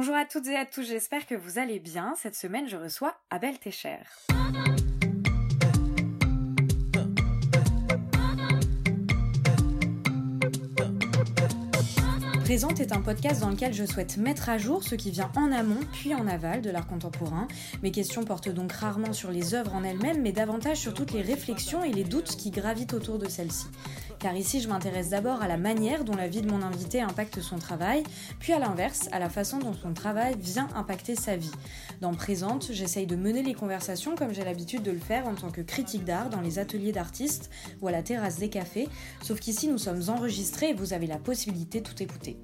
Bonjour à toutes et à tous, j'espère que vous allez bien. Cette semaine, je reçois Abel Técher. Présente est un podcast dans lequel je souhaite mettre à jour ce qui vient en amont puis en aval de l'art contemporain. Mes questions portent donc rarement sur les œuvres en elles-mêmes, mais davantage sur toutes les réflexions et les doutes qui gravitent autour de celles-ci. Car ici, je m'intéresse d'abord à la manière dont la vie de mon invité impacte son travail, puis à l'inverse, à la façon dont son travail vient impacter sa vie. Dans Présente, j'essaye de mener les conversations comme j'ai l'habitude de le faire en tant que critique d'art dans les ateliers d'artistes ou à la terrasse des cafés, sauf qu'ici nous sommes enregistrés et vous avez la possibilité de tout écouter.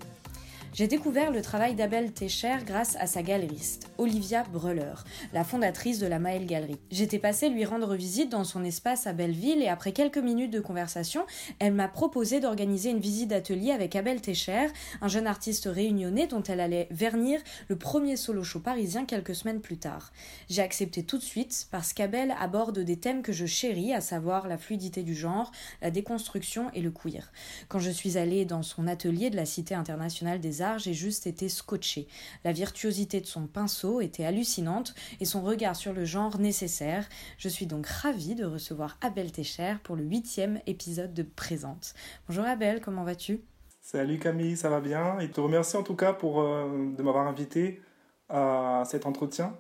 J'ai découvert le travail d'Abel Técher grâce à sa galeriste, Olivia Breller, la fondatrice de la Maëlle Galerie. J'étais passée lui rendre visite dans son espace à Belleville et après quelques minutes de conversation, elle m'a proposé d'organiser une visite d'atelier avec Abel Técher, un jeune artiste réunionnais dont elle allait vernir le premier solo show parisien quelques semaines plus tard. J'ai accepté tout de suite parce qu'Abel aborde des thèmes que je chéris, à savoir la fluidité du genre, la déconstruction et le queer. Quand je suis allée dans son atelier de la Cité internationale des j'ai juste été scotché. La virtuosité de son pinceau était hallucinante et son regard sur le genre nécessaire. Je suis donc ravie de recevoir Abel Técher pour le huitième épisode de Présente. Bonjour Abel, comment vas-tu? Salut Camille, ça va bien Et te remercie en tout cas pour, euh, de m'avoir invité à cet entretien.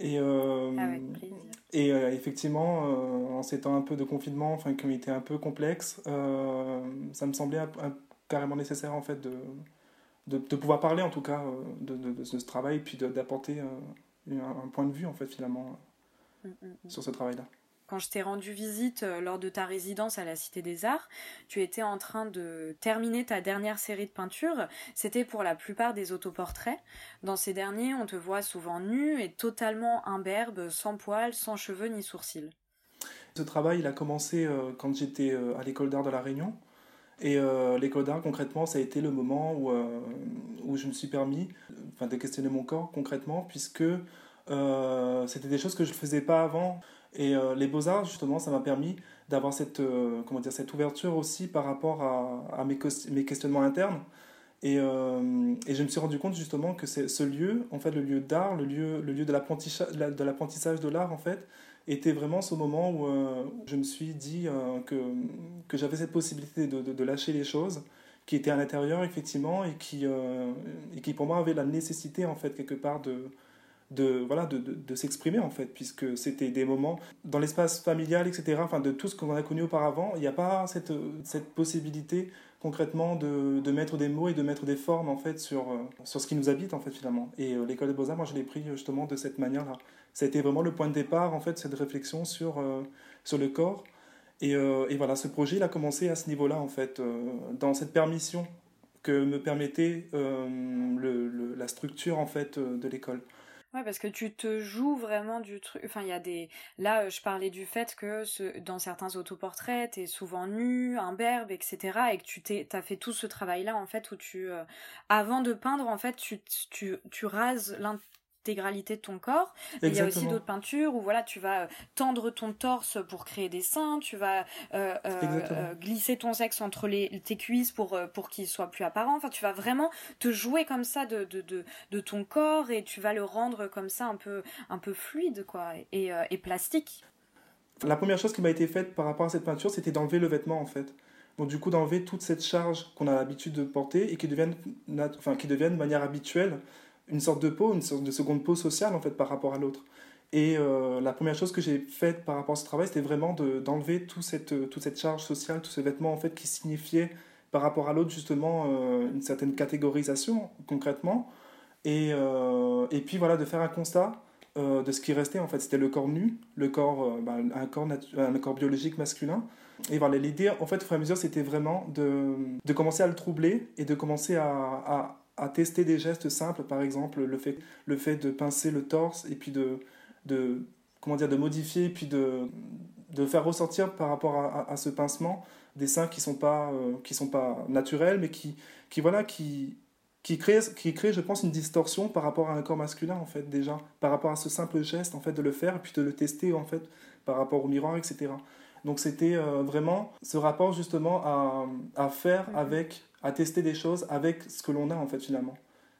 Et, euh, Avec plaisir. Et euh, effectivement, en ces temps un peu de confinement, enfin, qui ont été un peu complexes, ça me semblait carrément nécessaire en fait de, de, pouvoir parler en tout cas euh, de, de, ce travail, puis d'apporter euh, un, point de vue en fait finalement mm, mm, mm. sur ce travail-là. Quand je t'ai rendu visite euh, lors de ta résidence à la Cité des Arts, tu étais en train de terminer ta dernière série de peintures. C'était pour la plupart des autoportraits. Dans ces derniers, on te voit souvent nu et totalement imberbe, sans poils, sans cheveux ni sourcils. Ce travail, il a commencé quand j'étais à l'école d'art de la Réunion. Et euh, l'école d'art, concrètement, ça a été le moment où, euh, où je me suis permis enfin, de questionner mon corps concrètement, puisque euh, c'était des choses que je ne faisais pas avant. Et les beaux-arts, justement, ça m'a permis d'avoir cette, comment dire, cette ouverture aussi par rapport à, à mes, mes, questionnements internes. Et, et, je me suis rendu compte justement que ce lieu, en fait, le lieu d'art, le lieu, le lieu de l'apprentissage de l'art, en fait, était vraiment ce moment où euh, je me suis dit euh, que, que j'avais cette possibilité de, de, lâcher les choses qui étaient à l'intérieur effectivement et qui, euh, et qui pour moi avaient la nécessité en fait quelque part de, de, voilà, de, de, s'exprimer en fait, puisque c'était des moments dans l'espace familial, etc., enfin de tout ce qu'on a connu auparavant, il n'y a pas cette, cette possibilité concrètement de, mettre des mots et de mettre des formes en fait sur, sur ce qui nous habite en fait finalement. Et l'école des beaux-arts, moi je l'ai pris justement de cette manière-là ça a été vraiment le point de départ, en fait, cette réflexion sur, euh, sur le corps. Et, euh, voilà, ce projet, il a commencé à ce niveau-là, en fait, euh, dans cette permission que me permettait la structure, en fait, de l'école. Ouais, parce que tu te joues vraiment du truc. Enfin, il y a des. Là, je parlais du fait que ce... dans certains autoportraits, t'es souvent nu, imberbe, etc. Et que tu t'es, as fait tout ce travail-là, en fait, où tu. Avant de peindre, en fait, tu, tu, tu rases intégralité de ton corps. Il y a aussi d'autres peintures où voilà, tu vas euh, tendre ton torse pour créer des seins, tu vas euh, euh, glisser ton sexe entre les, tes cuisses pour, pour qu'il soit plus apparent. Enfin, tu vas vraiment te jouer comme ça de, de, de, de, ton corps et tu vas le rendre comme ça un peu, un peu fluide quoi, et, et plastique. La première chose qui m'a été faite par rapport à cette peinture, c'était d'enlever le vêtement en fait. Donc du coup d'enlever toute cette charge qu'on a l'habitude de porter et qui devienne, enfin, qui devienne de manière habituelle une sorte de peau, une sorte de seconde peau sociale en fait par rapport à l'autre. Et euh, la première chose que j'ai faite par rapport à ce travail, c'était vraiment d'enlever tout cette, toute cette charge sociale, tous ces vêtements en fait qui signifiaient par rapport à l'autre justement euh, une certaine catégorisation concrètement. Et, euh, et puis voilà, de faire un constat de ce qui restait en fait. C'était le corps nu, le corps, bah, un, corps un corps biologique masculin. Et voilà, l'idée en fait au fur et à mesure, c'était vraiment de, de commencer à le troubler et de commencer à à tester des gestes simples, par exemple le fait, le fait de pincer le torse et puis de, de, comment dire, de modifier, puis de, de faire ressortir par rapport à, à, ce pincement des seins qui ne sont, pas, euh, qui sont pas naturels, mais qui, qui, voilà, qui, qui, créent, qui je pense, une distorsion par rapport à un corps masculin, en fait, déjà, par rapport à ce simple geste, en fait, de le faire, et puis de le tester, en fait, par rapport au miroir, etc. Donc c'était euh, vraiment ce rapport, justement, à, à faire avec à tester des choses avec ce que l'on a en fait finalement.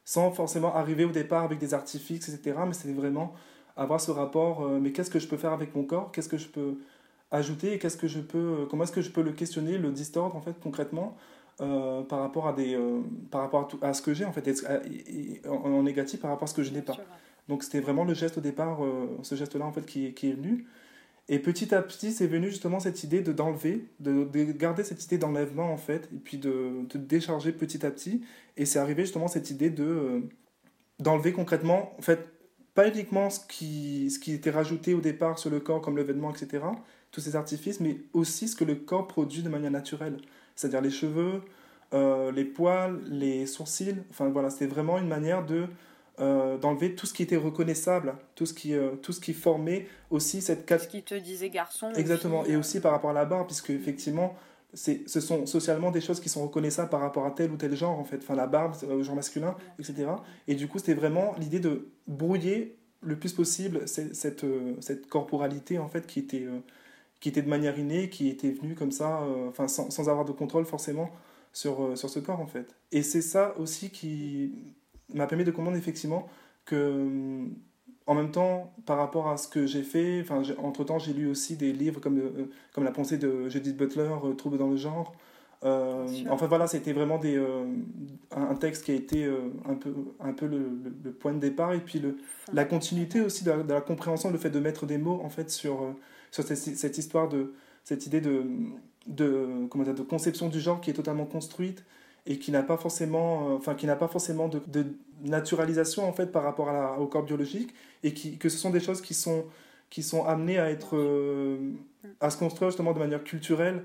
sans forcément arriver au départ avec des artifices, etc. Mais c'était vraiment avoir ce rapport, euh, mais qu'est-ce que je peux faire avec mon corps, qu'est-ce que je peux ajouter, qu'est-ce que je peux, euh, comment est-ce que je peux le questionner, le distordre en fait concrètement euh, par rapport à des, par rapport à, ce que j'ai en fait, en, négatif par rapport à ce que je n'ai pas. Donc c'était vraiment le geste au départ, ce geste-là en fait qui, qui est venu. Et petit à petit, c'est venu justement cette idée de d'enlever, de, de, garder cette idée d'enlèvement en fait, et puis de, de, décharger petit à petit. Et c'est arrivé justement cette idée de d'enlever concrètement, en fait, pas uniquement ce qui, ce qui était rajouté au départ sur le corps comme le vêtement, etc., tous ces artifices, mais aussi ce que le corps produit de manière naturelle, c'est-à-dire les cheveux, euh, les poils, les sourcils, enfin voilà, c'était vraiment une manière de euh, d'enlever tout ce qui était reconnaissable, tout ce qui, euh, tout ce qui formait aussi cette... Tout ce qui te disait garçon. Exactement, et aussi par rapport à la barbe, puisque effectivement, ce sont socialement des choses qui sont reconnaissables par rapport à tel ou tel genre, en fait. Enfin, la barbe, euh, genre masculin, etc. Et du coup, c'était vraiment l'idée de brouiller le plus possible cette, euh, cette, corporalité, en fait, qui était, euh, qui était de manière innée, qui était venue comme ça, enfin, sans, sans, avoir de contrôle, forcément, sur, sur ce corps, en fait. Et c'est ça aussi qui m'a permis de comprendre, effectivement, que en même temps, par rapport à ce que j'ai fait, enfin, entre-temps, j'ai lu aussi des livres comme, euh, comme La pensée de Judith Butler, euh, Trouble dans le genre. Euh, enfin voilà, c'était vraiment des, un texte qui a été un peu, un peu le, le, point de départ et puis le, la continuité aussi de la, compréhension, le fait de mettre des mots en fait sur, sur cette, cette histoire de cette idée de, de, comment dire, de conception du genre qui est totalement construite et qui n'a pas forcément, enfin qui n'a pas forcément de, de naturalisation en fait par rapport à au corps biologique et qui, que ce sont des choses qui sont, qui sont amenées à être euh, à se construire justement de manière culturelle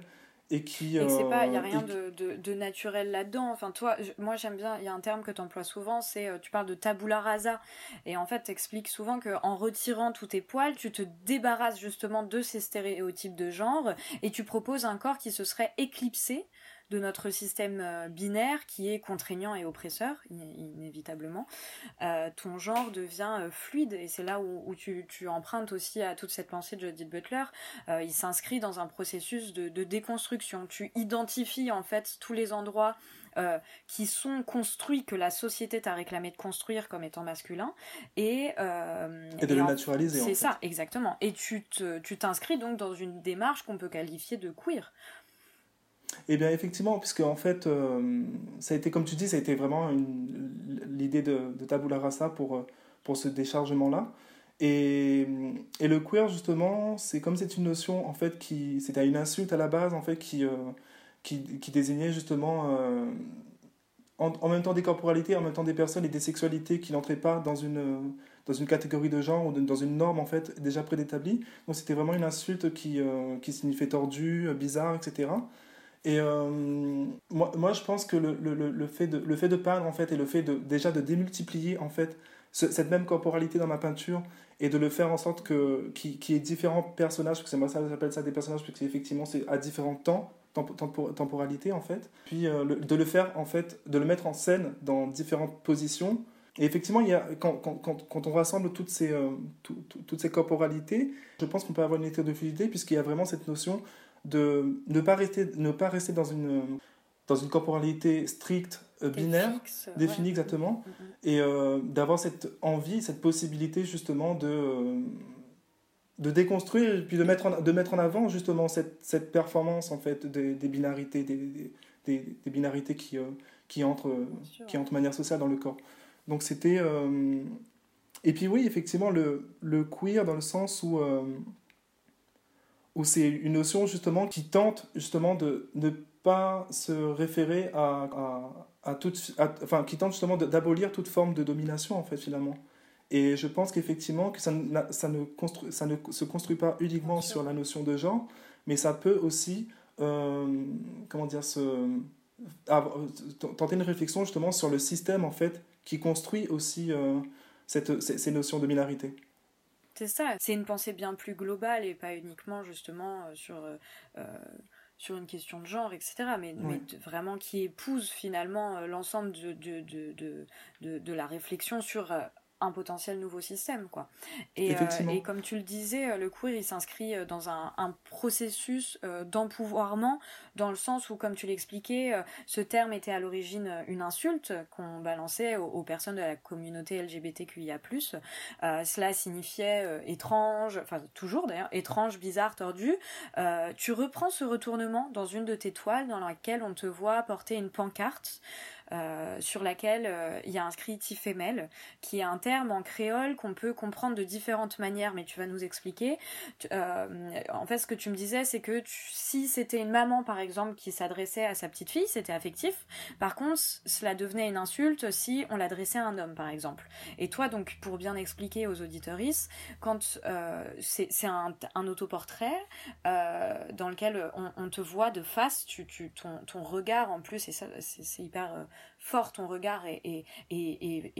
et qui il y a euh, rien de, de, de, naturel là-dedans. Enfin toi moi j'aime bien il y a un terme que tu emploies souvent c'est euh, tu parles de tabula rasa. Et en fait t'expliques souvent que en retirant tous tes poils tu te débarrasses justement de ces stéréotypes de genre et tu proposes un corps qui se serait éclipsé de notre système euh, binaire qui est contraignant et oppresseur, inévitablement, euh, ton genre devient euh, fluide et c'est là où, tu, empruntes aussi à toute cette pensée de Judith Butler. il s'inscrit dans un processus de, déconstruction. Tu identifies en fait tous les endroits qui sont construits, que la société t'a réclamé de construire comme étant masculins. Et, et de le naturaliser. C'est ça, exactement. Et tu t'inscris donc dans une démarche qu'on peut qualifier de queer. Eh bien, effectivement, puisque en fait, euh, ça a été, comme tu dis, ça a été vraiment l'idée de, de Tabula Rasa pour, euh, pour ce déchargement-là. Et, et, le queer, justement, c'est comme c'est une notion, en fait, qui. C'était une insulte à la base, en fait, qui, euh, qui, désignait justement. En, même temps des corporalités, en même temps des personnes et des sexualités qui n'entraient pas dans une, dans une catégorie de genre ou dans une norme en fait déjà prédétablie. Donc c'était vraiment une insulte qui, qui signifiait tordu, bizarre, etc. Et euh, moi, moi, je pense que le, le, le, fait de, le fait de peindre, en fait, et le fait de, déjà de démultiplier, en fait, cette même corporalité dans ma peinture, et de le faire en sorte que qu'il y ait différents personnages, parce que c'est moi ça j'appelle ça des personnages, parce qu'effectivement, c'est à différents temps, temporalité, en fait. Puis euh, de le faire, en fait, de le mettre en scène dans différentes positions. Et effectivement, il y a, quand, quand, quand, on rassemble toutes ces, euh, toutes ces corporalités, je pense qu'on peut avoir une de fluidité, puisqu'il y a vraiment cette notion de ne pas rester, ne pas rester dans, une, dans une corporalité stricte, euh, binaire, définie exactement, mm, mm, mm. et euh, d'avoir cette envie, cette possibilité justement de, euh, de déconstruire et puis de mettre en, de mettre en avant justement cette, cette performance en fait des, des binarités, des, des, des, binarités qui, qui, entrent, qui entrent de manière sociale dans le corps. Donc c'était... et puis oui, effectivement, le, le queer dans le sens où où c'est une notion justement qui tente justement de ne pas se référer à, à, à toute, enfin qui tente justement d'abolir toute forme de domination en fait finalement. Et je pense qu'effectivement que ça, ça, ne construit, ça ne se construit pas uniquement sur la notion de genre, mais ça peut aussi, euh, comment dire, se, tenter une réflexion justement sur le système en fait qui construit aussi euh, cette, ces, ces notions de minorité. C'est ça, c'est une pensée bien plus globale et pas uniquement justement euh, sur, euh, euh, sur une question de genre, etc. Mais, vraiment qui épouse finalement l'ensemble de, de, de, de, la réflexion sur un potentiel nouveau système quoi. Et, euh, et comme tu le disais euh, le queer il s'inscrit euh, dans un, un processus d'empouvoirment dans le sens où comme tu l'expliquais ce terme était à l'origine une insulte qu'on balançait aux, personnes de la communauté LGBTQIA+ cela signifiait étrange enfin toujours d'ailleurs étrange bizarre tordu. Tu reprends ce retournement dans une de tes toiles dans laquelle on te voit porter une pancarte euh, sur laquelle euh, il y a inscrit Tifemel, qui est un terme en créole qu'on peut comprendre de différentes manières, mais tu vas nous expliquer. Euh, en fait, ce que tu me disais, c'est que si c'était une maman, par exemple, qui s'adressait à sa petite fille, c'était affectif. Par contre, cela devenait une insulte si on l'adressait à un homme, par exemple. Et toi, donc, pour bien expliquer aux auditoristes, quand c'est un, autoportrait dans lequel on, te voit de face, tu, tu, ton, ton regard en plus, et ça, c'est hyper fort, ton regard est,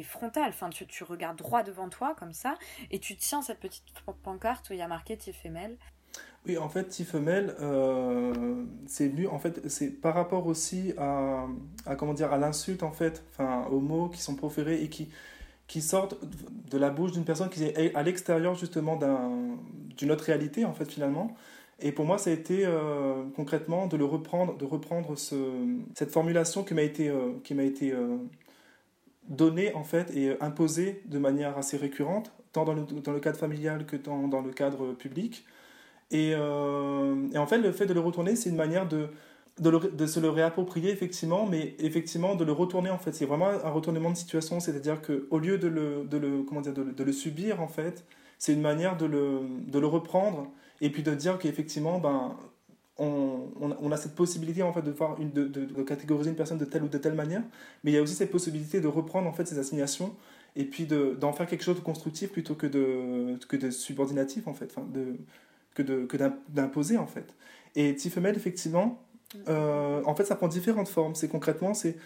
frontal, enfin tu, tu, regardes droit devant toi comme ça, et tu tiens cette petite pancarte où il y a marqué Tifemel. Oui, en fait, Tifemel, euh, c'est venu, en fait, c'est par rapport aussi à, à comment dire, à l'insulte, en fait, enfin, aux mots qui sont proférés et qui, qui sortent de la bouche d'une personne qui est à l'extérieur, justement, d'une autre réalité, en fait, finalement. Et pour moi, ça a été euh, concrètement de le reprendre, de reprendre ce, cette formulation qui m'a été, euh, qui m'a été euh, donnée en fait et imposée de manière assez récurrente, tant dans le, dans le cadre familial que dans, dans le cadre public. Et, en fait, le fait de le retourner, c'est une manière de, de, se le réapproprier effectivement, mais effectivement de le retourner en fait. C'est vraiment un retournement de situation, c'est-à-dire qu'au lieu de le, de le, comment dire, de le subir en fait, c'est une manière de le, de le reprendre et puis de dire qu'effectivement, ben, on, on, a cette possibilité en fait de, voir une, de, de, catégoriser une personne de telle ou de telle manière, mais il y a aussi cette possibilité de reprendre en fait ces assignations et puis d'en faire quelque chose de constructif plutôt que de, que de subordinatif en fait, enfin de, que d'imposer en fait. Et Tifemel, effectivement, euh, en fait, ça prend différentes formes. C'est concrètement, c'est,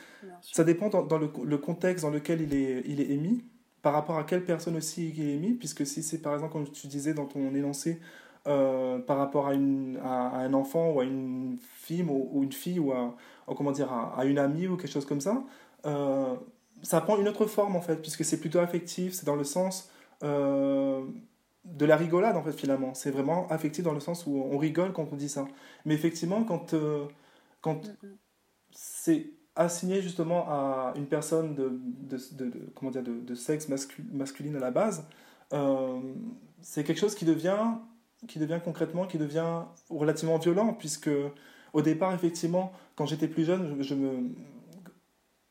ça dépend dans, dans le, le, contexte dans lequel il est, il est émis, par rapport à quelle personne aussi il est émis, puisque si c'est par exemple, comme tu disais dans ton énoncé, euh, par rapport à, une, à, un enfant ou à une fille ou, une fille ou à, comment dire, à, une amie ou quelque chose comme ça, euh, ça prend une autre forme en fait, puisque c'est plutôt affectif, c'est dans le sens euh, de la rigolade en fait finalement. C'est vraiment affectif dans le sens où on rigole quand on dit ça. Mais effectivement, quand, quand c'est assigné justement à une personne de, de, de, comment dire, de, sexe masculine à la base, c'est quelque chose qui devient qui devient concrètement, qui devient relativement violent, puisque au départ, effectivement, quand j'étais plus jeune, je, me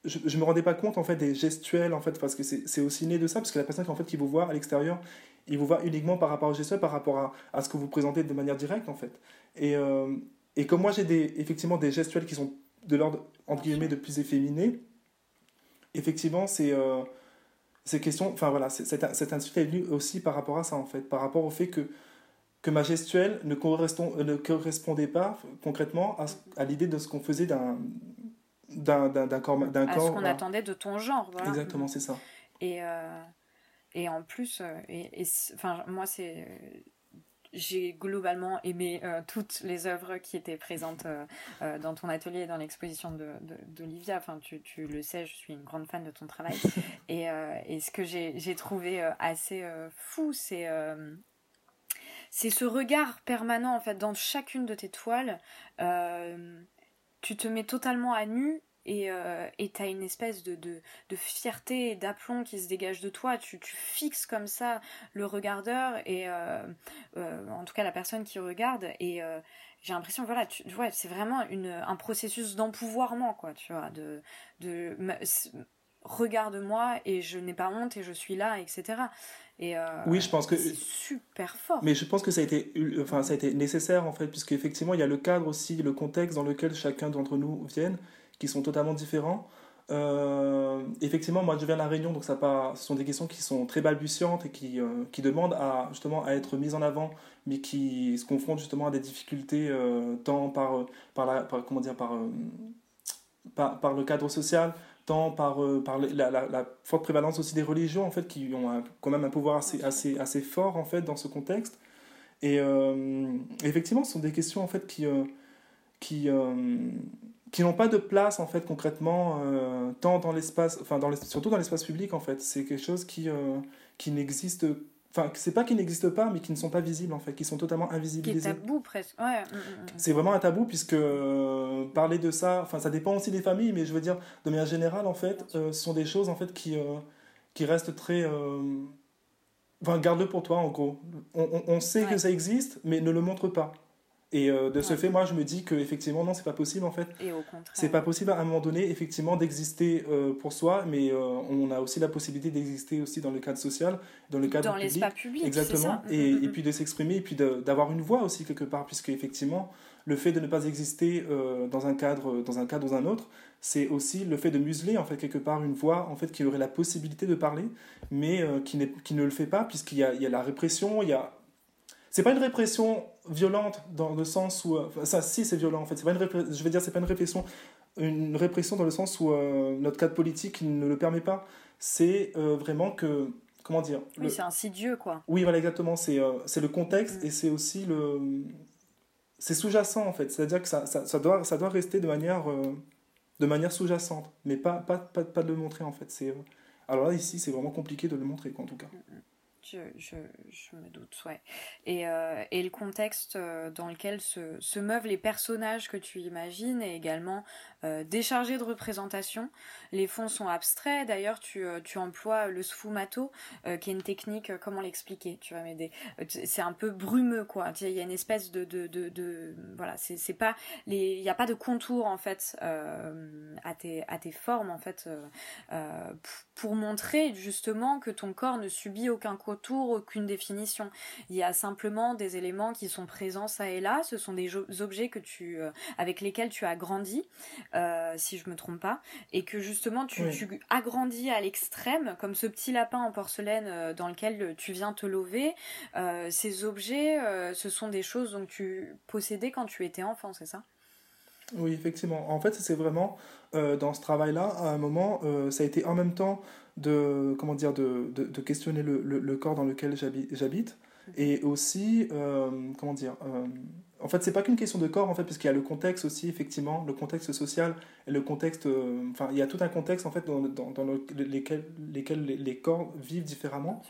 je, me rendais pas compte en fait des gestuels en fait parce que c'est aussi né de ça parce que la personne en fait qui vous voit à l'extérieur il vous voit uniquement par rapport aux gestuels par rapport à, à, ce que vous présentez de manière directe en fait. Et, euh, et comme moi j'ai des effectivement des gestuels qui sont de l'ordre entre guillemets de plus efféminé effectivement c'est euh, ces enfin voilà cette, cette insulte est venue aussi par rapport à ça en fait par rapport au fait que que ma gestuelle ne, correspond, ne correspondait pas concrètement à, à l'idée de ce qu'on faisait d'un d'un corps d'un à ce qu'on attendait de ton genre voilà. exactement c'est ça et euh, et en plus euh, et, enfin moi c'est j'ai globalement aimé euh, toutes les œuvres qui étaient présentes dans ton atelier et dans l'exposition d'Olivia. De, enfin, tu, tu, le sais, je suis une grande fan de ton travail. et, et ce que j'ai trouvé assez fou, c'est c'est ce regard permanent en fait dans chacune de tes toiles. Euh, tu te mets totalement à nu et euh, tu as une espèce de, fierté et d'aplomb qui se dégage de toi. Tu, fixes comme ça le regardeur et euh, en tout cas la personne qui regarde et j'ai l'impression voilà c'est vraiment un processus d'empouvoirment quoi tu vois de regarde-moi et je n'ai pas honte et je suis là etc euh, oui, je pense que c'est super fort. Mais je pense que ça a été, enfin, ça a été nécessaire en fait, puisque effectivement, il y a le cadre aussi, le contexte dans lequel chacun d'entre nous viennent, qui sont totalement différents. Euh, effectivement, moi, je viens de la Réunion, donc ça pas, ce sont des questions qui sont très balbutiantes et qui, euh, qui demandent à justement à être mises en avant, mais qui se confrontent justement à des difficultés tant par par la, par, comment dire, par, par par le cadre social par, euh, par la, la, forte prévalence aussi des religions, en fait, qui ont quand même un pouvoir assez, assez, assez fort, en fait, dans ce contexte. Et euh, effectivement, ce sont des questions, en fait, qui, euh, qui, qui n'ont pas de place en fait concrètement tant dans l'espace enfin dans surtout dans l'espace public en fait c'est quelque chose qui qui n'existe enfin c'est pas qu'ils n'existent pas mais qui ne sont pas visibles en fait qui sont totalement invisibilisés qui est tabou presque ouais. Mm, mm, mm. c'est vraiment un tabou puisque parler de ça enfin ça dépend aussi des familles mais je veux dire de manière générale en fait ce sont des choses en fait qui qui restent très Enfin, garde-le pour toi, en gros. On, on, sait que ça existe, mais ne le montre pas. Et euh, de ce fait, moi, je me dis que effectivement, non, c'est pas possible en fait. Et au contraire. C'est pas possible à un moment donné, effectivement, d'exister euh, pour soi, mais euh, on a aussi la possibilité d'exister aussi dans le cadre social, dans le cadre dans l'espace public. Exactement. Et, mm, mm, et, mm. puis de s'exprimer, et puis d'avoir une voix aussi quelque part, puisque effectivement, le fait de ne pas exister dans un cadre, dans un cadre, dans un autre, c'est aussi le fait de museler en fait quelque part une voix en fait qui aurait la possibilité de parler, mais qui, qui ne le fait pas, puisqu'il y a, il y a la répression, il y a c'est pas une répression violente dans le sens où euh, ça si c'est violent en fait. C'est pas une je veux dire c'est pas une répression une répression dans le sens où euh, notre cadre politique ne le permet pas. C'est euh, vraiment que comment dire oui c'est insidieux quoi. Oui voilà exactement. C'est c'est le contexte mm. et c'est aussi le c'est sous-jacent en fait. C'est à dire que ça, ça, ça, doit ça doit rester de manière de manière sous-jacente mais pas pas, pas pas de le montrer en fait. C'est alors là ici c'est vraiment compliqué de le montrer quoi, en tout cas je, me doute, ouais. Et, euh, le contexte euh, dans lequel se, se, meuvent les personnages que tu imagines est également euh, déchargé de représentation. Les fonds sont abstraits, d'ailleurs tu, emploies le sfumato, qui est une technique, comment l'expliquer Tu vas m'aider. C'est un peu brumeux, quoi. Il y a une espèce de... voilà, c'est pas... Il n'y a pas de contour, en fait, à, tes, formes, en fait, pour montrer justement que ton corps ne subit aucun contour aucune définition. Il y a simplement des éléments qui sont présents ça et là. Ce sont des objets que tu, euh, avec lesquels tu as grandi, euh, si je me trompe pas, et que justement tu, agrandis à l'extrême, comme ce petit lapin en porcelaine euh, dans lequel tu viens te lever. ces objets, ce sont des choses dont tu possédais quand tu étais enfant, c'est ça? Oui, effectivement. En fait, c'est vraiment dans ce travail-là, à un moment, ça a été en même temps de, comment dire, de, de, de questionner le, le, corps dans lequel j'habite et aussi, euh, comment dire, euh, en fait, c'est pas qu'une question de corps, en fait, puisqu'il y a le contexte aussi, effectivement, le contexte social et le contexte, euh, enfin, il y a tout un contexte, en fait, dans, dans, dans lesquels, lesquels les, corps vivent différemment.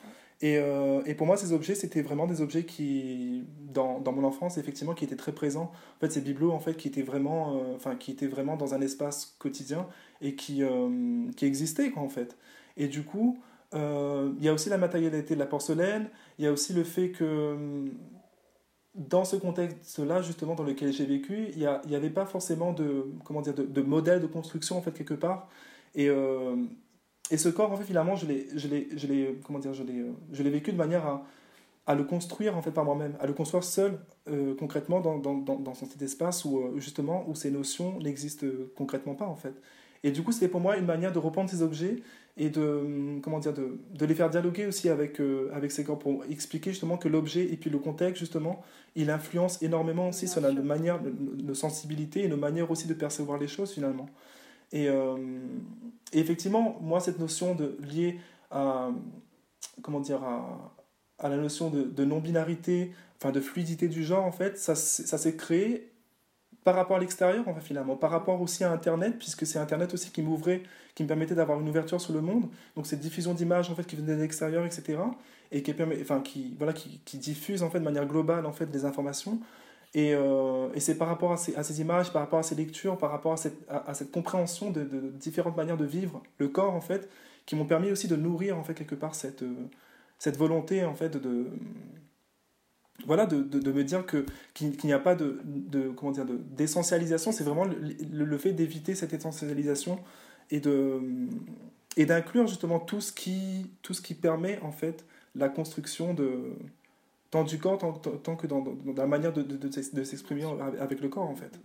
Et, et, pour moi, ces objets, c'était vraiment des objets qui, dans, dans, mon enfance, effectivement, qui étaient très présents. En fait, ces bibelots, en fait, qui étaient vraiment, enfin, qui étaient vraiment dans un espace quotidien et qui, qui existaient, quoi, en fait. Et du coup, euh, il y a aussi la matérialité de la porcelaine, il y a aussi le fait que dans ce contexte-là, justement, dans lequel j'ai vécu, il n'y avait pas forcément de, comment dire, de, de, modèle de construction, en fait, quelque part. Et, euh, et ce corps, en fait, finalement, je l'ai, comment dire, je l'ai vécu de manière à, à le construire, en fait, par moi-même, à le construire seul, euh, concrètement, dans, dans, dans, dans, cet espace où, justement, où ces notions n'existent concrètement pas, en fait. Et du coup, c'était pour moi une manière de reprendre ces objets et de, comment dire, de, de les faire dialoguer aussi avec, euh, avec ces corps pour expliquer justement que l'objet et puis le contexte, justement, il influence énormément aussi sur la manière, nos sensibilités et nos manières aussi de percevoir les choses finalement. Et, euh, et effectivement, moi, cette notion de, liée à, comment dire, à, à la notion de, de non-binarité, enfin de fluidité du genre, en fait, ça, ça s'est créé par rapport à l'extérieur, enfin, finalement, par rapport aussi à Internet, puisque c'est Internet aussi qui m'ouvrait, qui me permettait d'avoir une ouverture sur le monde. Donc, cette diffusion d'images, en fait, qui venait de l'extérieur, etc. Et qui, permet, enfin, qui, voilà, qui, diffuse, en fait, de manière globale, en fait, des informations. Et, euh, c'est par rapport à ces, images, par rapport à ces lectures, par rapport à cette, compréhension de, différentes manières de vivre le corps, en fait, qui m'ont permis aussi de nourrir, en fait, quelque part, cette, euh, volonté, en fait, de voilà, de, de, me dire que qu'il n'y a pas de, comment dire d'essentialisation, c'est vraiment le, fait d'éviter cette essentialisation et d'inclure justement tout ce qui permet en fait la construction de tant du corps tant, tant que dans, la manière de, de, de s'exprimer avec le corps en fait.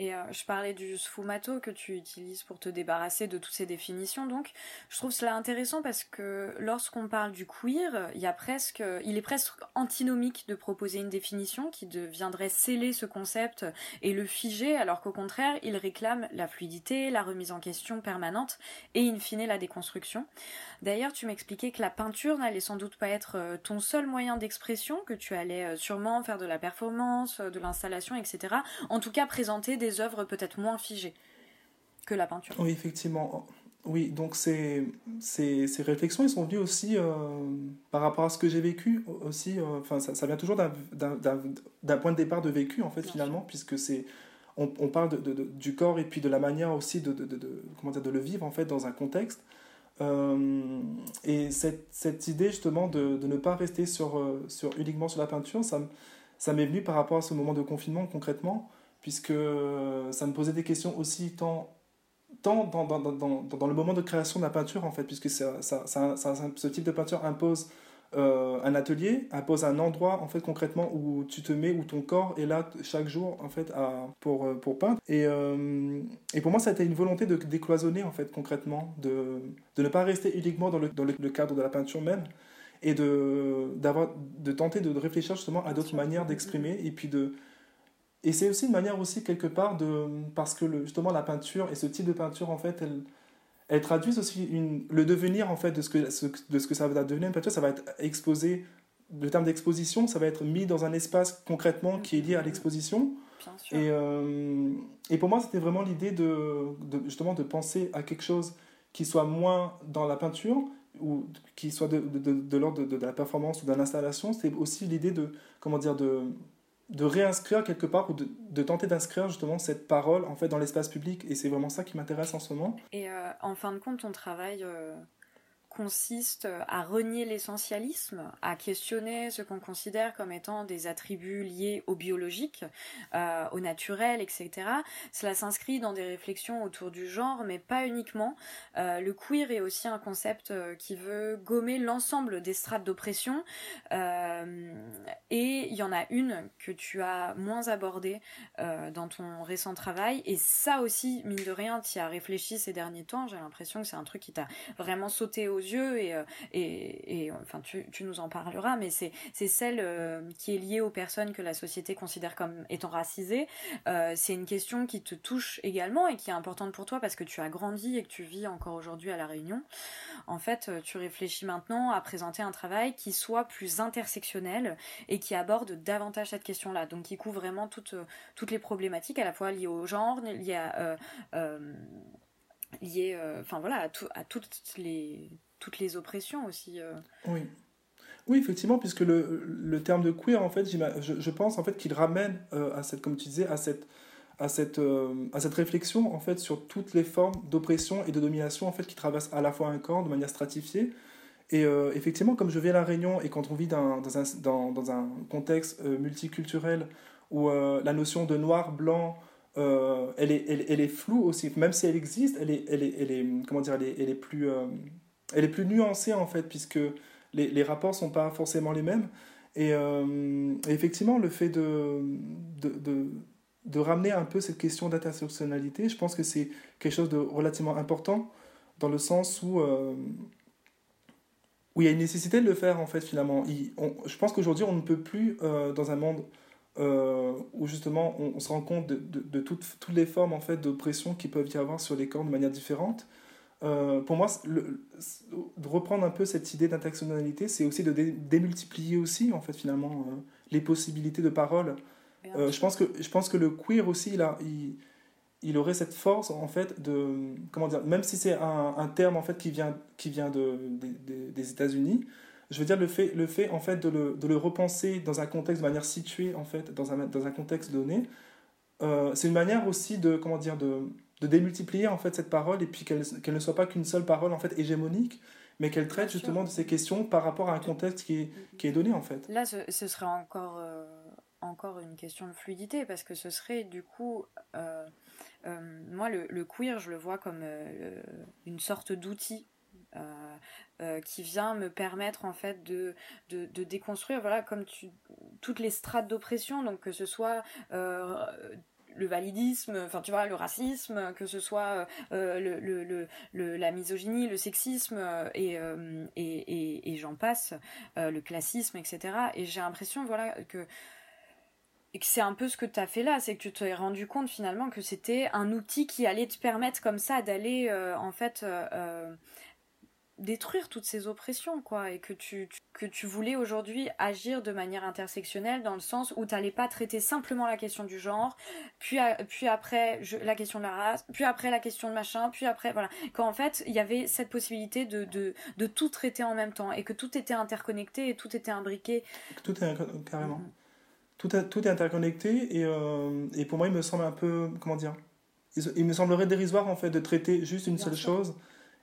Et euh, je parlais du sfumato que tu utilises pour te débarrasser de toutes ces définitions. Donc, je trouve cela intéressant parce que lorsqu'on parle du queer, il presque, il est presque antinomique de proposer une définition qui deviendrait sceller ce concept et le figer, alors qu'au contraire, il réclame la fluidité, la remise en question permanente et in fine la déconstruction. D'ailleurs, tu m'expliquais que la peinture n'allait sans doute pas être euh, ton seul moyen d'expression, que tu allais euh, sûrement faire de la performance, de l'installation, etc. En tout cas, présenter des des œuvres peut-être moins figées que la peinture. Oui, effectivement. Oui, donc ces, ces, ces, réflexions, elles sont venues aussi euh, par rapport à ce que j'ai vécu aussi. Euh, enfin, ça, ça, vient toujours d'un point de départ de vécu, en fait, finalement, puisque c'est on, on, parle de, de, du corps et puis de la manière aussi de, de, comment dire, de le vivre, en fait, dans un contexte. Euh, et cette, cette, idée, justement, de, ne pas rester sur, sur, uniquement sur la peinture, ça, ça m'est venu par rapport à ce moment de confinement, concrètement, puisque ça me posait des questions aussi tant tant dans, dans, dans, dans, le moment de création de la peinture, en fait, puisque ça, ça, ça, ce type de peinture impose euh, un atelier, impose un endroit, en fait, concrètement, où tu te mets, où ton corps est là chaque jour, en fait, à, pour, euh, pour peindre. Et, euh, et pour moi, ça a été une volonté de décloisonner, en fait, concrètement, de, de ne pas rester uniquement dans le, dans le, cadre de la peinture même, et de, de tenter de réfléchir justement à d'autres manières d'exprimer, et puis de et c'est aussi une manière aussi quelque part de parce que le, justement la peinture et ce type de peinture en fait elle elle traduisent aussi une, le devenir en fait de ce que de ce que ça va devenir. Une peinture ça va être exposé le terme d'exposition ça va être mis dans un espace concrètement qui est lié à l'exposition. Et euh, et pour moi c'était vraiment l'idée de, de, justement de penser à quelque chose qui soit moins dans la peinture ou qui soit de, de, de l'ordre de, de, la performance ou de l'installation. C'est aussi l'idée de comment dire de de réinscrire quelque part ou de, tenter d'inscrire justement cette parole en fait dans l'espace public et c'est vraiment ça qui m'intéresse en ce moment. Et euh, en fin de compte, ton travail euh, consiste à renier l'essentialisme, à questionner ce qu'on considère comme étant des attributs liés au biologique, euh, au naturel, etc. Cela s'inscrit dans des réflexions autour du genre, mais pas uniquement. Euh, le queer est aussi un concept euh, qui veut gommer l'ensemble des strates d'oppression, et il y en a une que tu as moins abordée dans ton récent travail, et ça aussi, mine de rien, tu as réfléchi ces derniers temps, j'ai l'impression que c'est un truc qui t'a vraiment sauté au yeux et, euh, et, et enfin tu, nous en parleras, mais c'est celle euh, qui est liée aux personnes que la société considère comme étant racisées. Euh, c'est une question qui te touche également et qui est importante pour toi parce que tu as grandi et que tu vis encore aujourd'hui à La Réunion. En fait, tu réfléchis maintenant à présenter un travail qui soit plus intersectionnel et qui aborde davantage cette question-là, donc qui couvre vraiment toutes, toutes les problématiques à la fois liées au genre, liées à... enfin voilà, à, à toutes les toutes les oppressions aussi. Euh. Oui. Oui, effectivement, puisque le, terme de queer, en fait, je, pense en fait qu'il ramène euh, à cette, comme tu disais, à cette, à cette, euh, à cette réflexion en fait sur toutes les formes d'oppression et de domination en fait qui traversent à la fois un corps de manière stratifiée. Et effectivement, comme je viens à la Réunion et quand on vit dans, un, contexte multiculturel où la notion de noir, blanc, elle, est, elle, est floue aussi, même si elle existe, elle est, elle est, elle est comment dire, elle est, elle est plus elle est plus nuancée en fait, puisque les, les rapports sont pas forcément les mêmes. Et, euh, effectivement, le fait de, de, de, ramener un peu cette question d'intersectionnalité, je pense que c'est quelque chose de relativement important, dans le sens où, euh, où il y a une nécessité de le faire en fait finalement. je pense qu'aujourd'hui, on ne peut plus, euh, dans un monde où justement on, se rend compte de toutes, toutes, les formes en fait d'oppression qui peuvent y avoir sur les corps de manière différente, euh, pour moi, le, de reprendre un peu cette idée d'intersectionnalité, c'est aussi de démultiplier aussi, en fait, finalement, euh, les possibilités de parole. Euh, je, pense que, je pense que le queer aussi, il, a, il, il, aurait cette force, en fait, de... Comment dire Même si c'est un, un, terme, en fait, qui vient, qui vient de, de, des États-Unis, je veux dire, le fait, le fait en fait, de le, de le repenser dans un contexte de manière située, en fait, dans un, dans un contexte donné, c'est une manière aussi de, comment dire, de de démultiplier en fait cette parole et puis qu'elle ne soit pas qu'une seule parole en fait hégémonique mais qu'elle traite justement de ces questions par rapport à un contexte qui est, qui est donné en fait. Là ce, ce serait encore, euh, encore une question de fluidité parce que ce serait du coup euh, euh, moi le, le, queer je le vois comme une sorte d'outil qui vient me permettre en fait de, de, de, déconstruire voilà comme tu toutes les strates d'oppression donc que ce soit le validisme, enfin tu vois, le racisme, que ce soit euh, le, le, le, la misogynie, le sexisme euh, et, euh, et, et, et j'en passe, le classisme, etc. Et j'ai l'impression, voilà, que que c'est un peu ce que tu as fait là, c'est que tu t'es rendu compte finalement que c'était un outil qui allait te permettre comme ça d'aller en fait détruire toutes ces oppressions, quoi, et que tu, que tu voulais aujourd'hui agir de manière intersectionnelle dans le sens où tu n'allais pas traiter simplement la question du genre, puis, puis après la question de la race, puis après la question de machin, puis après, voilà. Qu'en fait, il y avait cette possibilité de, de, de, tout traiter en même temps et que tout était interconnecté et tout était imbriqué. Tout est carrément. Mm-hmm. Tout, tout est interconnecté et, euh, et pour moi, il me semble un peu, comment dire, il, me semblerait dérisoire en fait de traiter juste une seule chose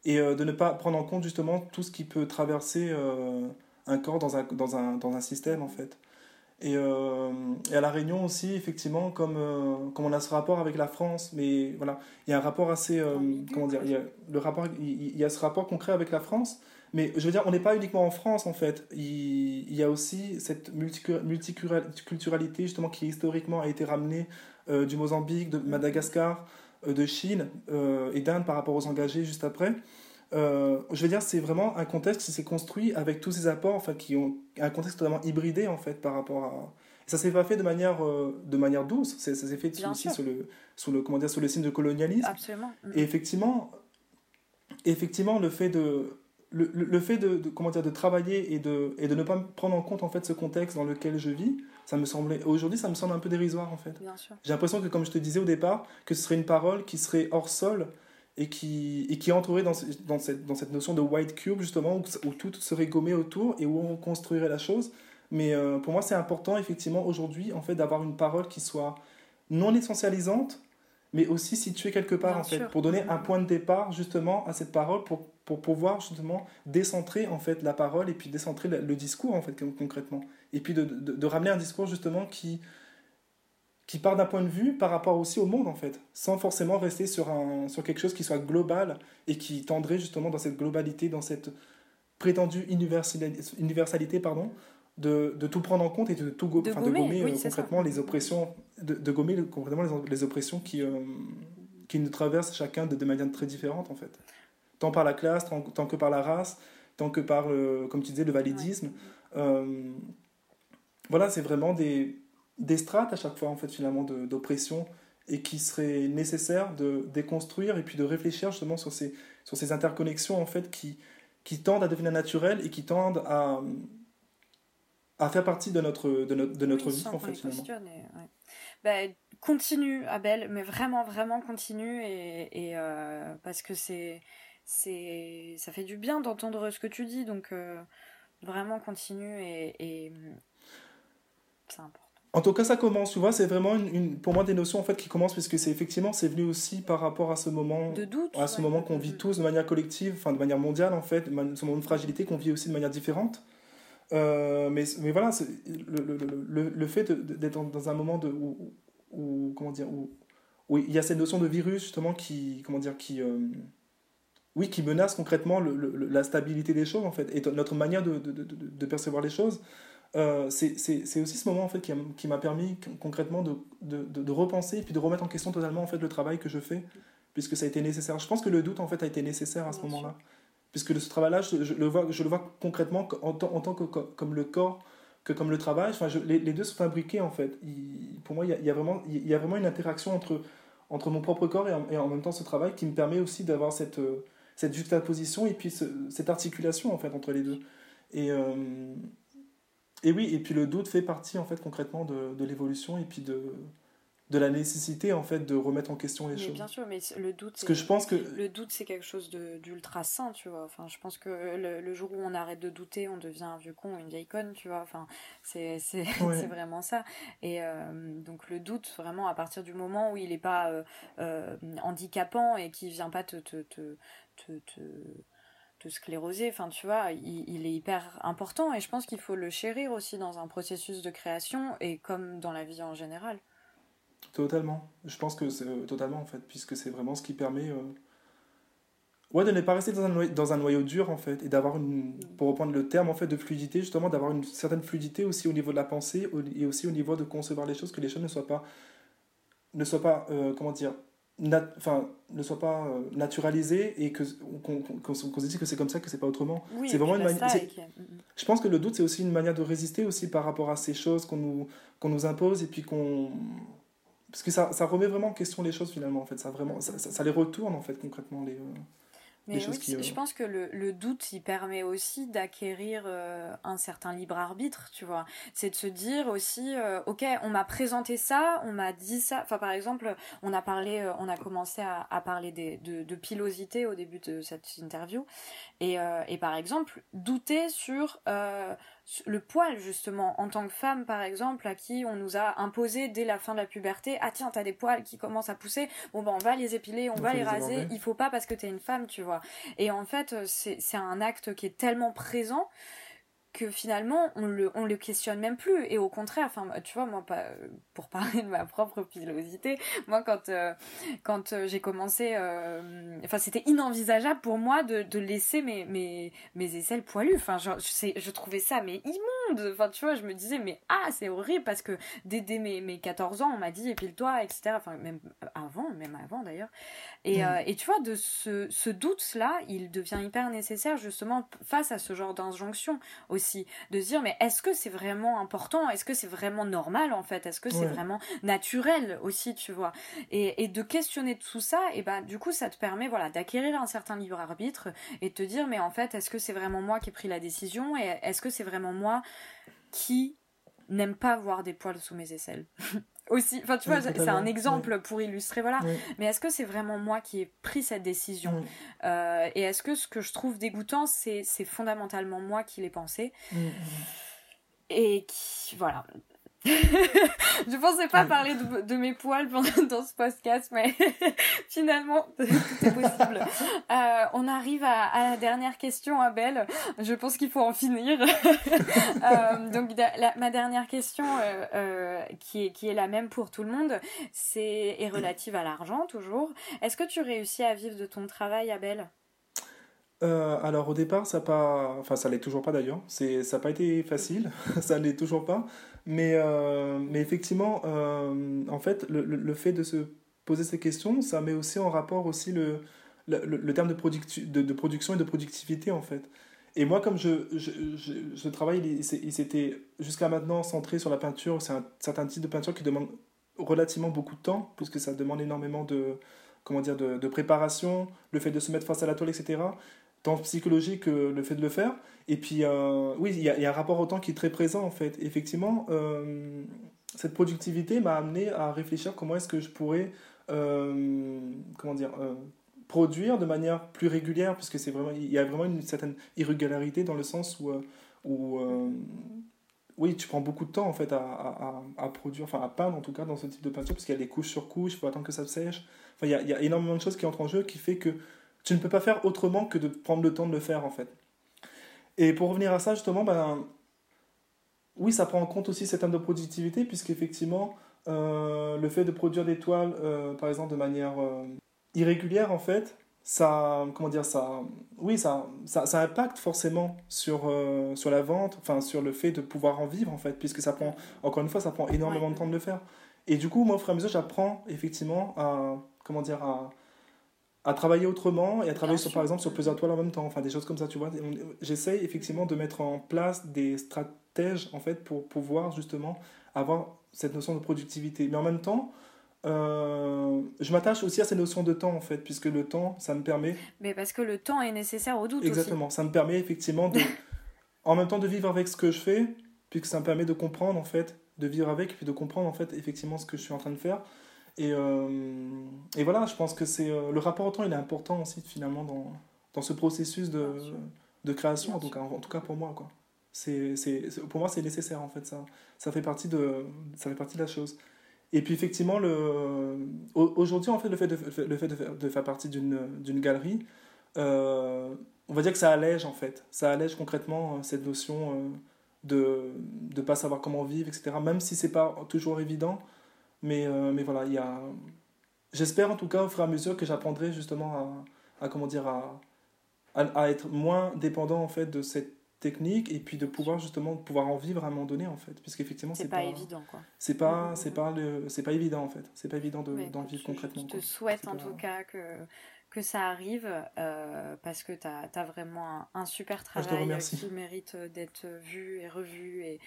et euh, de ne pas prendre en compte justement tout ce qui peut traverser euh, un corps dans un, dans, un, dans un système en fait. Et, euh, et, à La Réunion aussi, effectivement, comme, comme on a ce rapport avec la France, mais voilà, il y a un rapport assez. comment dire il y, a le rapport, il, y a ce rapport concret avec la France, mais je veux dire, on n'est pas uniquement en France en fait. Il, il y a aussi cette multiculturalité justement qui historiquement a été ramenée du Mozambique, de Madagascar. Euh, de Chine euh, et d'Inde par rapport aux engagés juste après. Euh, je veux dire, c'est vraiment un contexte qui s'est construit avec tous ces apports, enfin, qui ont un contexte totalement hybridé en fait par rapport à. Ça s'est pas fait de manière de manière douce. Ça s'est fait aussi sous le sous le comment dire sous le signe de colonialisme. Absolument. Et effectivement, effectivement, le fait de le, le fait de, comment dire de travailler et de et de ne pas prendre en compte en fait ce contexte dans lequel je vis, ça me semblait aujourd'hui ça me semble un peu dérisoire en fait. J'ai l'impression que comme je te disais au départ que ce serait une parole qui serait hors sol et qui et qui entrerait dans, dans, cette, dans cette notion de white cube justement où, tout serait gommé autour et où on construirait la chose. Mais euh, pour moi c'est important effectivement aujourd'hui en fait d'avoir une parole qui soit non essentialisante mais aussi située quelque part en fait pour donner un point de départ justement à cette parole pour pour pouvoir justement décentrer en fait la parole et puis décentrer le, discours en fait concrètement. Et puis de, de, ramener un discours justement qui qui part d'un point de vue par rapport aussi au monde en fait sans forcément rester sur un sur quelque chose qui soit global et qui tendrait justement dans cette globalité dans cette prétendue universalité pardon de, de, tout prendre en compte et de tout go de gommer, euh, concrètement les oppressions de, de gommer concrètement les, les oppressions qui euh, qui nous traversent chacun de, de manière très différente en fait. Tant par la classe, tant, que par la race, tant que par, comme tu disais, le validisme. Euh, voilà, c'est vraiment des, des strates à chaque fois, en fait, finalement, d'oppression et qui serait nécessaire de déconstruire et puis de réfléchir justement sur ces, sur ces interconnexions, en fait, qui, qui tendent à devenir naturelles et qui tendent à, à faire partie de notre, de notre, de notre vie, en fait, finalement. Bah, continue, Abel, mais vraiment, vraiment continue, et, et euh, parce que c'est c'est ça fait du bien d'entendre ce que tu dis donc euh, vraiment continue et, c'est important. En tout cas ça commence tu vois c'est vraiment une, pour moi des notions en fait qui commencent puisque c'est effectivement c'est venu aussi par rapport à ce moment de doute à ce moment qu'on vit tous de manière collective enfin de manière mondiale en fait ce moment de fragilité qu'on vit aussi de manière différente euh, mais, mais voilà le, le, le, le, fait d'être dans un moment de où, comment dire où, où, il y a cette notion de virus justement qui comment dire qui euh, oui, qui menace concrètement le, la stabilité des choses, en fait, et notre manière de, de, de, percevoir les choses. Euh, c'est aussi ce moment, en fait, qui m'a permis concrètement de, repenser et puis de remettre en question totalement, en fait, le travail que je fais, puisque ça a été nécessaire. Je pense que le doute, en fait, a été nécessaire à ce moment-là. Puisque ce travail-là, je, le vois, je le vois concrètement en, tant que comme le corps que comme le travail. Enfin, les, deux sont imbriqués, en fait. pour moi, il y, a, vraiment, il y a vraiment une interaction entre, entre mon propre corps et en, même temps ce travail qui me permet aussi d'avoir cette... Euh, cette juxtaposition et puis cette articulation en fait entre les deux. Et, euh, et oui, et puis le doute fait partie en fait concrètement de l'évolution et puis de, de la nécessité en fait de remettre en question les mais choses. Bien sûr, mais le doute. Parce que je pense que le doute c'est quelque chose d'ultra sain, tu vois. Enfin, je pense que le, jour où on arrête de douter, on devient un vieux con, une vieille conne, tu vois. Enfin, c'est c'est vraiment ça. Et euh, donc le doute vraiment à partir du moment où il n'est pas euh, euh, handicapant et qui vient pas te, te, te, te, te scléroser, enfin tu vois, il, il, est hyper important et je pense qu'il faut le chérir aussi dans un processus de création et comme dans la vie en général. Totalement. Je pense que c'est euh, totalement en fait, puisque c'est vraiment ce qui permet. Euh, ouais, de ne pas rester dans un, noyau, dans un noyau dur en fait, et d'avoir une. Pour reprendre le terme en fait de fluidité, justement, d'avoir une certaine fluidité aussi au niveau de la pensée et aussi au niveau de concevoir les choses, que les choses ne soient pas. ne soient pas. Euh, comment dire enfin ne soient pas naturalisées et que qu'on se dise que c'est comme ça que c'est pas autrement c'est vraiment une manière je pense que le doute c'est aussi une manière de résister aussi par rapport à ces choses qu'on nous qu'on nous impose et puis qu'on parce que ça, ça, remet vraiment en question les choses finalement en fait ça vraiment ça, ça, les retourne en fait concrètement les euh. Mais je pense que le, le, doute, il permet aussi d'acquérir euh, un certain libre arbitre, tu vois. C'est de se dire aussi, euh, ok, on m'a présenté ça, on m'a dit ça. Enfin, par exemple, on a parlé, euh, on a commencé à, à parler des, de, de, pilosité au début de cette interview, et, et par exemple, douter sur le poil justement en tant que femme par exemple à qui on nous a imposé dès la fin de la puberté ah tiens t'as des poils qui commencent à pousser. Bon ben on va les épiler on, va les, raser. il faut pas parce que t'es une femme tu vois et en fait c'est un acte qui est tellement présent que finalement on le on le questionne même plus. Et au contraire enfin tu vois moi pas pour parler de ma propre pilosité moi quand euh, quand euh, j'ai commencé euh, enfin c'était inenvisageable pour moi de, de laisser mes mes mes aisselles poilues. Enfin je, je, je trouvais ça mais immonde enfin tu vois je me disais mais ah c'est horrible parce que dès, dès mes, mes 14 ans on m'a dit épile-toi etc enfin même avant même avant d'ailleurs. Et, mm. et tu vois de ce ce doute là il devient hyper nécessaire justement face à ce genre d'injonction aussi. De se dire mais est-ce que c'est vraiment important? Est-ce que c'est vraiment normal en fait? Est-ce que c'est vraiment naturel aussi, tu vois? Et, de questionner tout ça, et ben du coup ça te permet voilà d'acquérir un certain libre arbitre et de te dire mais en fait est-ce que c'est vraiment moi qui ai pris la décision? Et est-ce que c'est vraiment moi qui n'aime pas voir des poils sous mes aisselles. Aussi enfin tu vois c'est un exemple pour illustrer voilà. Mais est-ce que c'est vraiment moi qui ai pris cette décision? Euh, et est-ce que ce que je trouve dégoûtant c'est fondamentalement moi qui l'ai pensé? Et qui voilà je pensais pas parler de, mes poils pendant dans ce podcast, mais finalement, tout est possible. Euh, on arrive à, la dernière question, Abel. Je pense qu'il faut en finir. euh, donc, ma dernière question, euh, euh, qui, est, qui est la même pour tout le monde, c'est est relative à l'argent, toujours. Est-ce que tu réussis à vivre de ton travail, Abel? Euh, alors au départ, ça pas, enfin ça l'est toujours pas d'ailleurs. C'est, ça n'a pas été facile, ça l'est toujours pas. Mais, euh, mais effectivement, euh, en fait, le, le, fait de se poser ces questions, ça met aussi en rapport aussi le, le, le terme de, de, de, production et de productivité en fait. Et moi, comme je, je, je, je travaille, il, s'était jusqu'à maintenant centré sur la peinture. C'est un certain type de peinture qui demande relativement beaucoup de temps, puisque ça demande énormément de, comment dire, de, de préparation, le fait de se mettre face à la toile, etc psychologique que le fait de le faire. Et puis, euh, oui, il y, a un rapport au temps qui est très présent, en fait. Effectivement, euh, cette productivité m'a amené à réfléchir comment est-ce que je pourrais, euh, comment dire, produire de manière plus régulière, puisque c'est vraiment, il y a vraiment une certaine irrégularité dans le sens où, oui, tu prends beaucoup de temps, en fait, à, produire, enfin, à peindre, en tout cas, dans ce type de peinture, parce qu'il y a des couches sur couches, il faut attendre que ça sèche. Enfin, il y a énormément de choses qui entrent en jeu qui fait que tu ne peux pas faire autrement que de prendre le temps de le faire en fait. Et pour revenir à ça justement, ben, oui, ça prend en compte aussi cette terme de productivité, puisqu'effectivement, euh, le fait de produire des toiles, euh, par exemple, de manière euh, irrégulière, en fait, ça, comment dire, ça, oui, ça, ça, ça impacte forcément sur, euh, sur la vente, enfin, sur le fait de pouvoir en vivre, en fait, puisque ça prend, encore une fois, ça prend énormément de temps de le faire. Et du coup, moi, au fur et à mesure, j'apprends effectivement à, comment dire, à, à travailler autrement et à travailler sur, par exemple sur plusieurs toiles en même temps, enfin des choses comme ça, tu vois. J'essaye effectivement de mettre en place des stratèges en fait pour pouvoir justement avoir cette notion de productivité. Mais en même temps, euh, je m'attache aussi à ces notions de temps en fait, puisque le temps, ça me permet. Mais parce que le temps est nécessaire au doute. Exactement, ça me permet effectivement de, en même temps de vivre avec ce que je fais, puisque ça me permet de comprendre en fait, de vivre avec, et puis de comprendre en fait effectivement ce que je suis en train de faire. Et, euh, et voilà, je pense que c'est euh, le rapport au temps, il est important aussi finalement dans, dans ce processus de, de création, en tout, cas, en tout cas pour moi. Quoi. C'est, c'est, pour moi, c'est nécessaire en fait, ça, ça, fait partie de, ça fait partie de la chose. Et puis effectivement, le, aujourd'hui, en fait, le fait de, le fait de, faire, de faire partie d'une, d'une galerie, euh, on va dire que ça allège en fait. Ça allège concrètement cette notion de ne pas savoir comment vivre, etc. Même si c'est pas toujours évident, mais, euh, mais voilà, il y a... J'espère en tout cas au fur et à mesure que j'apprendrai justement à, à, comment dire, à, à, être moins dépendant en fait de cette technique et puis de pouvoir justement pouvoir en vivre à un moment donné en fait. Puisqu'effectivement c'est pas, pas, évident quoi. c'est pas c'est pas le c'est pas évident en fait. C'est pas évident de d'en vivre concrètement je te souhaite en tout cas que que ça arrive euh, parce que tu as, as, vraiment un, un super ah, travail qui mérite d'être vu et revu et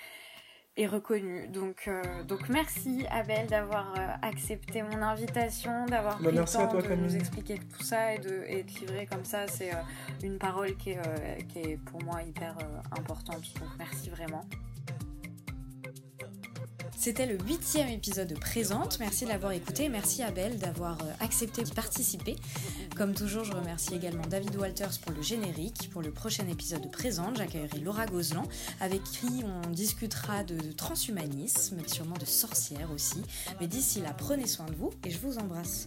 et reconnue. Donc, euh, donc merci Abel d'avoir euh, accepté mon invitation, d'avoir bah, pris le temps de nous expliquer tout ça et de, et de livrer comme ça. C'est une parole qui est, qui est pour moi hyper importante. Donc merci vraiment. C'était le huitième épisode de Présente. Merci de l'avoir écouté. Merci Abel d'avoir euh, accepté d'y participer. Comme toujours, je remercie également David Walters pour le générique. Pour le prochain épisode de Présente, j'accueillerai Laura Gozlan, avec qui on discutera de transhumanisme, sûrement de sorcières aussi. Mais d'ici là, prenez soin de vous et je vous embrasse.